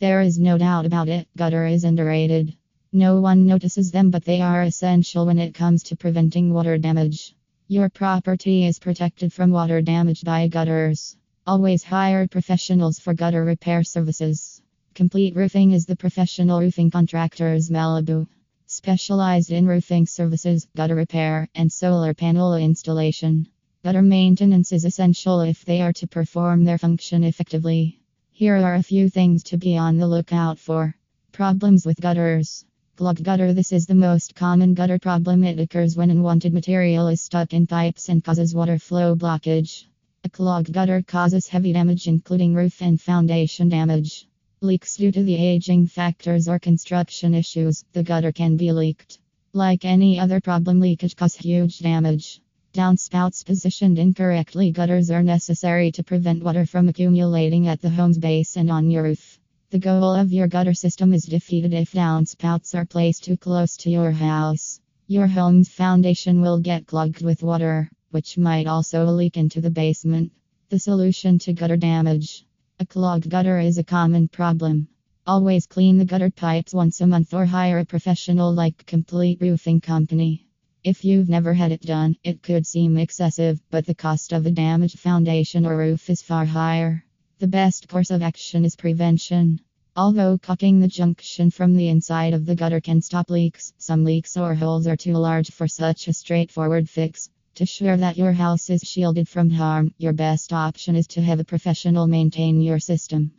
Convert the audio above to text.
There is no doubt about it, gutter is underrated. No one notices them, but they are essential when it comes to preventing water damage. Your property is protected from water damage by gutters. Always hire professionals for gutter repair services. Complete Roofing is the professional roofing contractors Malibu. Specialized in roofing services, gutter repair, and solar panel installation. Gutter maintenance is essential if they are to perform their function effectively. Here are a few things to be on the lookout for. Problems with gutters. Clogged gutter This is the most common gutter problem. It occurs when unwanted material is stuck in pipes and causes water flow blockage. A clogged gutter causes heavy damage, including roof and foundation damage. Leaks due to the aging factors or construction issues, the gutter can be leaked. Like any other problem, leakage causes huge damage. Downspouts positioned incorrectly. Gutters are necessary to prevent water from accumulating at the home's base and on your roof. The goal of your gutter system is defeated if downspouts are placed too close to your house. Your home's foundation will get clogged with water, which might also leak into the basement. The solution to gutter damage A clogged gutter is a common problem. Always clean the gutter pipes once a month or hire a professional like Complete Roofing Company. If you've never had it done, it could seem excessive, but the cost of a damaged foundation or roof is far higher. The best course of action is prevention. Although caulking the junction from the inside of the gutter can stop leaks, some leaks or holes are too large for such a straightforward fix. To ensure that your house is shielded from harm, your best option is to have a professional maintain your system.